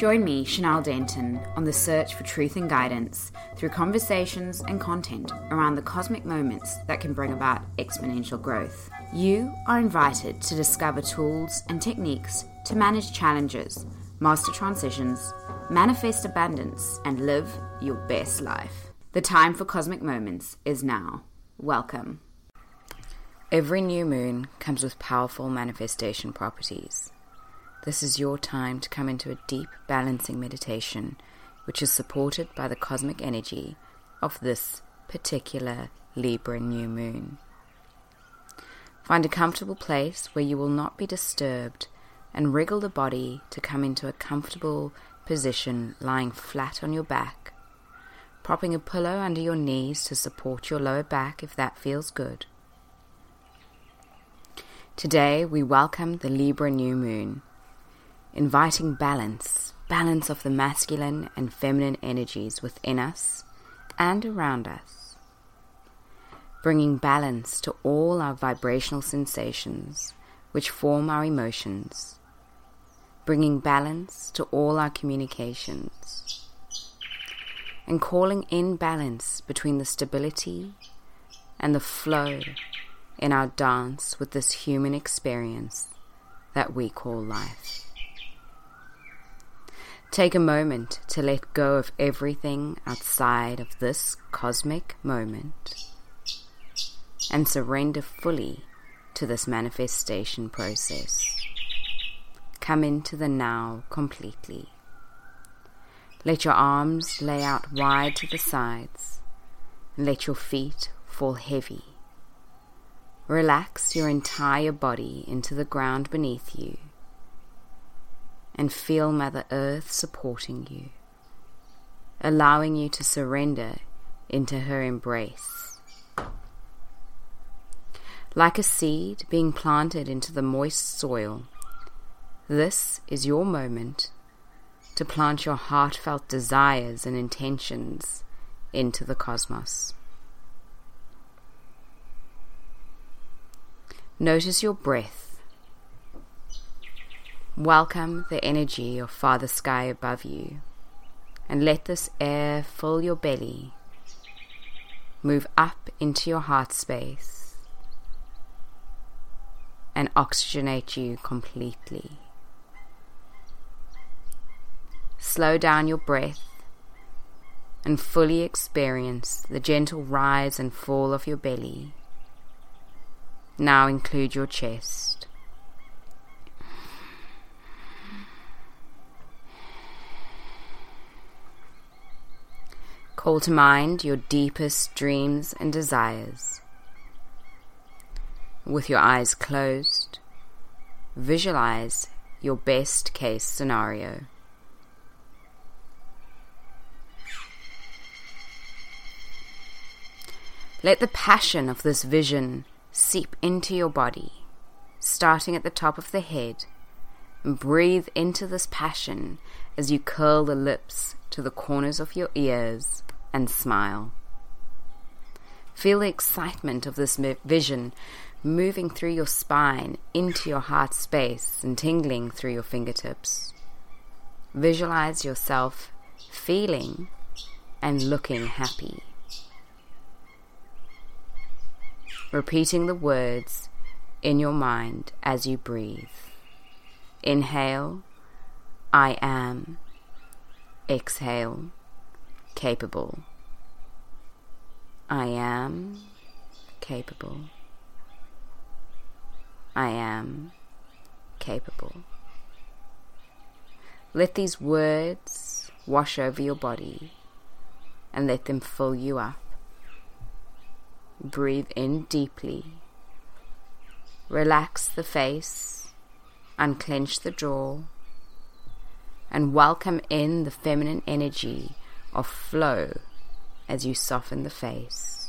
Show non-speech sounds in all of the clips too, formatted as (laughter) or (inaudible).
Join me, Chanel Denton, on the search for truth and guidance through conversations and content around the cosmic moments that can bring about exponential growth. You are invited to discover tools and techniques to manage challenges, master transitions, manifest abundance, and live your best life. The time for cosmic moments is now. Welcome. Every new moon comes with powerful manifestation properties. This is your time to come into a deep balancing meditation, which is supported by the cosmic energy of this particular Libra new moon. Find a comfortable place where you will not be disturbed and wriggle the body to come into a comfortable position lying flat on your back, propping a pillow under your knees to support your lower back if that feels good. Today we welcome the Libra new moon inviting balance, balance of the masculine and feminine energies within us and around us, bringing balance to all our vibrational sensations which form our emotions, bringing balance to all our communications, and calling in balance between the stability and the flow in our dance with this human experience that we call life. Take a moment to let go of everything outside of this cosmic moment and surrender fully to this manifestation process. Come into the now completely. Let your arms lay out wide to the sides and let your feet fall heavy. Relax your entire body into the ground beneath you and feel Mother Earth supporting you, allowing you to surrender into her embrace. Like a seed being planted into the moist soil, this is your moment to plant your heartfelt desires and intentions into the cosmos. Notice your breath Welcome the energy of Father Sky above you, and let this air fill your belly. Move up into your heart space and oxygenate you completely. Slow down your breath and fully experience the gentle rise and fall of your belly. Now include your chest. Call to mind your deepest dreams and desires. With your eyes closed, visualize your best case scenario. Let the passion of this vision seep into your body, starting at the top of the head, and breathe into this passion as you curl the lips to the corners of your ears and smile. Feel the excitement of this vision moving through your spine into your heart space and tingling through your fingertips. Visualize yourself feeling and looking happy. Repeating the words in your mind as you breathe. Inhale, I am. Exhale, capable. I am capable. I am capable. Let these words wash over your body and let them fill you up. Breathe in deeply. Relax the face unclench the jaw, and welcome in the feminine energy of flow as you soften the face.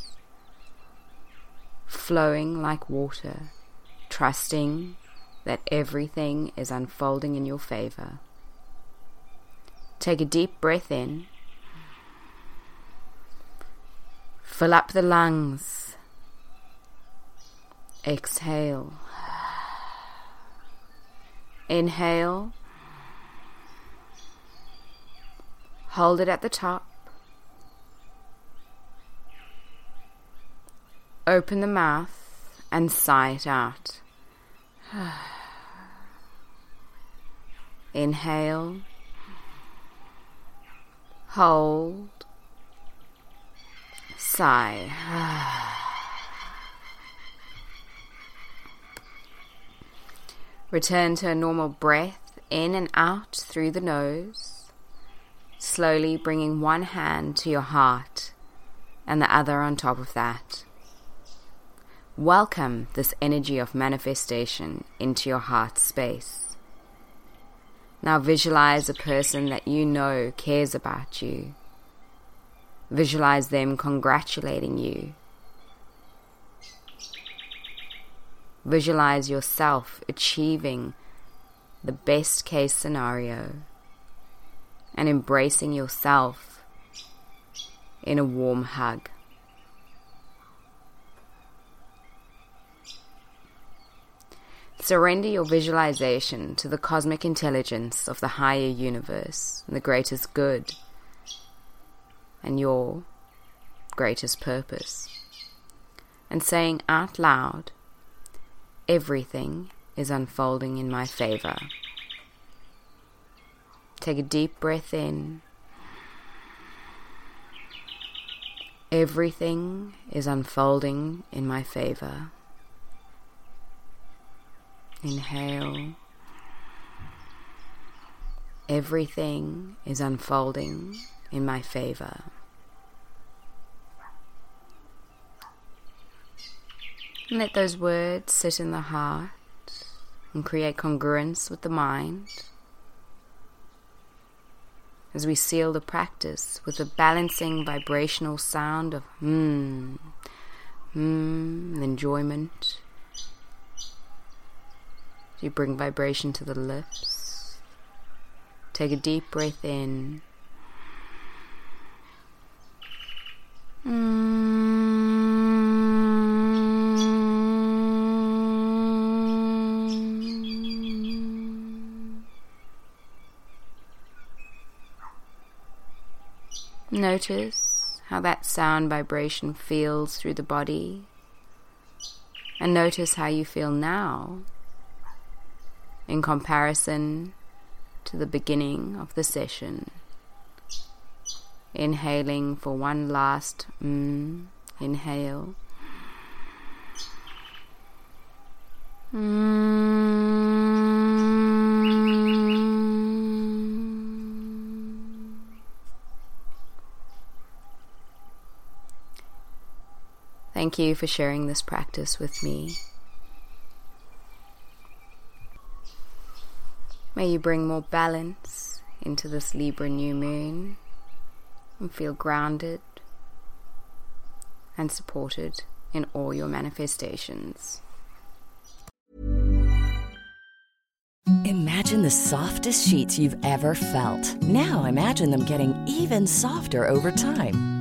Flowing like water, trusting that everything is unfolding in your favor. Take a deep breath in. Fill up the lungs. Exhale. Inhale. Hold it at the top. Open the mouth and sigh it out. (sighs) Inhale. Hold. Sigh. (sighs) Return to a normal breath in and out through the nose, slowly bringing one hand to your heart and the other on top of that. Welcome this energy of manifestation into your heart space. Now visualize a person that you know cares about you. Visualize them congratulating you. Visualize yourself achieving the best case scenario and embracing yourself in a warm hug. Surrender your visualization to the cosmic intelligence of the higher universe and the greatest good and your greatest purpose. And saying out loud, everything is unfolding in my favor. Take a deep breath in. Everything is unfolding in my favor. Inhale. Everything is unfolding in my favor. Let those words sit in the heart and create congruence with the mind as we seal the practice with a balancing vibrational sound of hmm, hmm, enjoyment you bring vibration to the lips. Take a deep breath in. Notice how that sound vibration feels through the body, and notice how you feel now in comparison to the beginning of the session. Inhaling for one last mm, inhale. Mm. Thank you for sharing this practice with me. May you bring more balance into this Libra new moon and feel grounded and supported in all your manifestations. Imagine the softest sheets you've ever felt. Now imagine them getting even softer over time.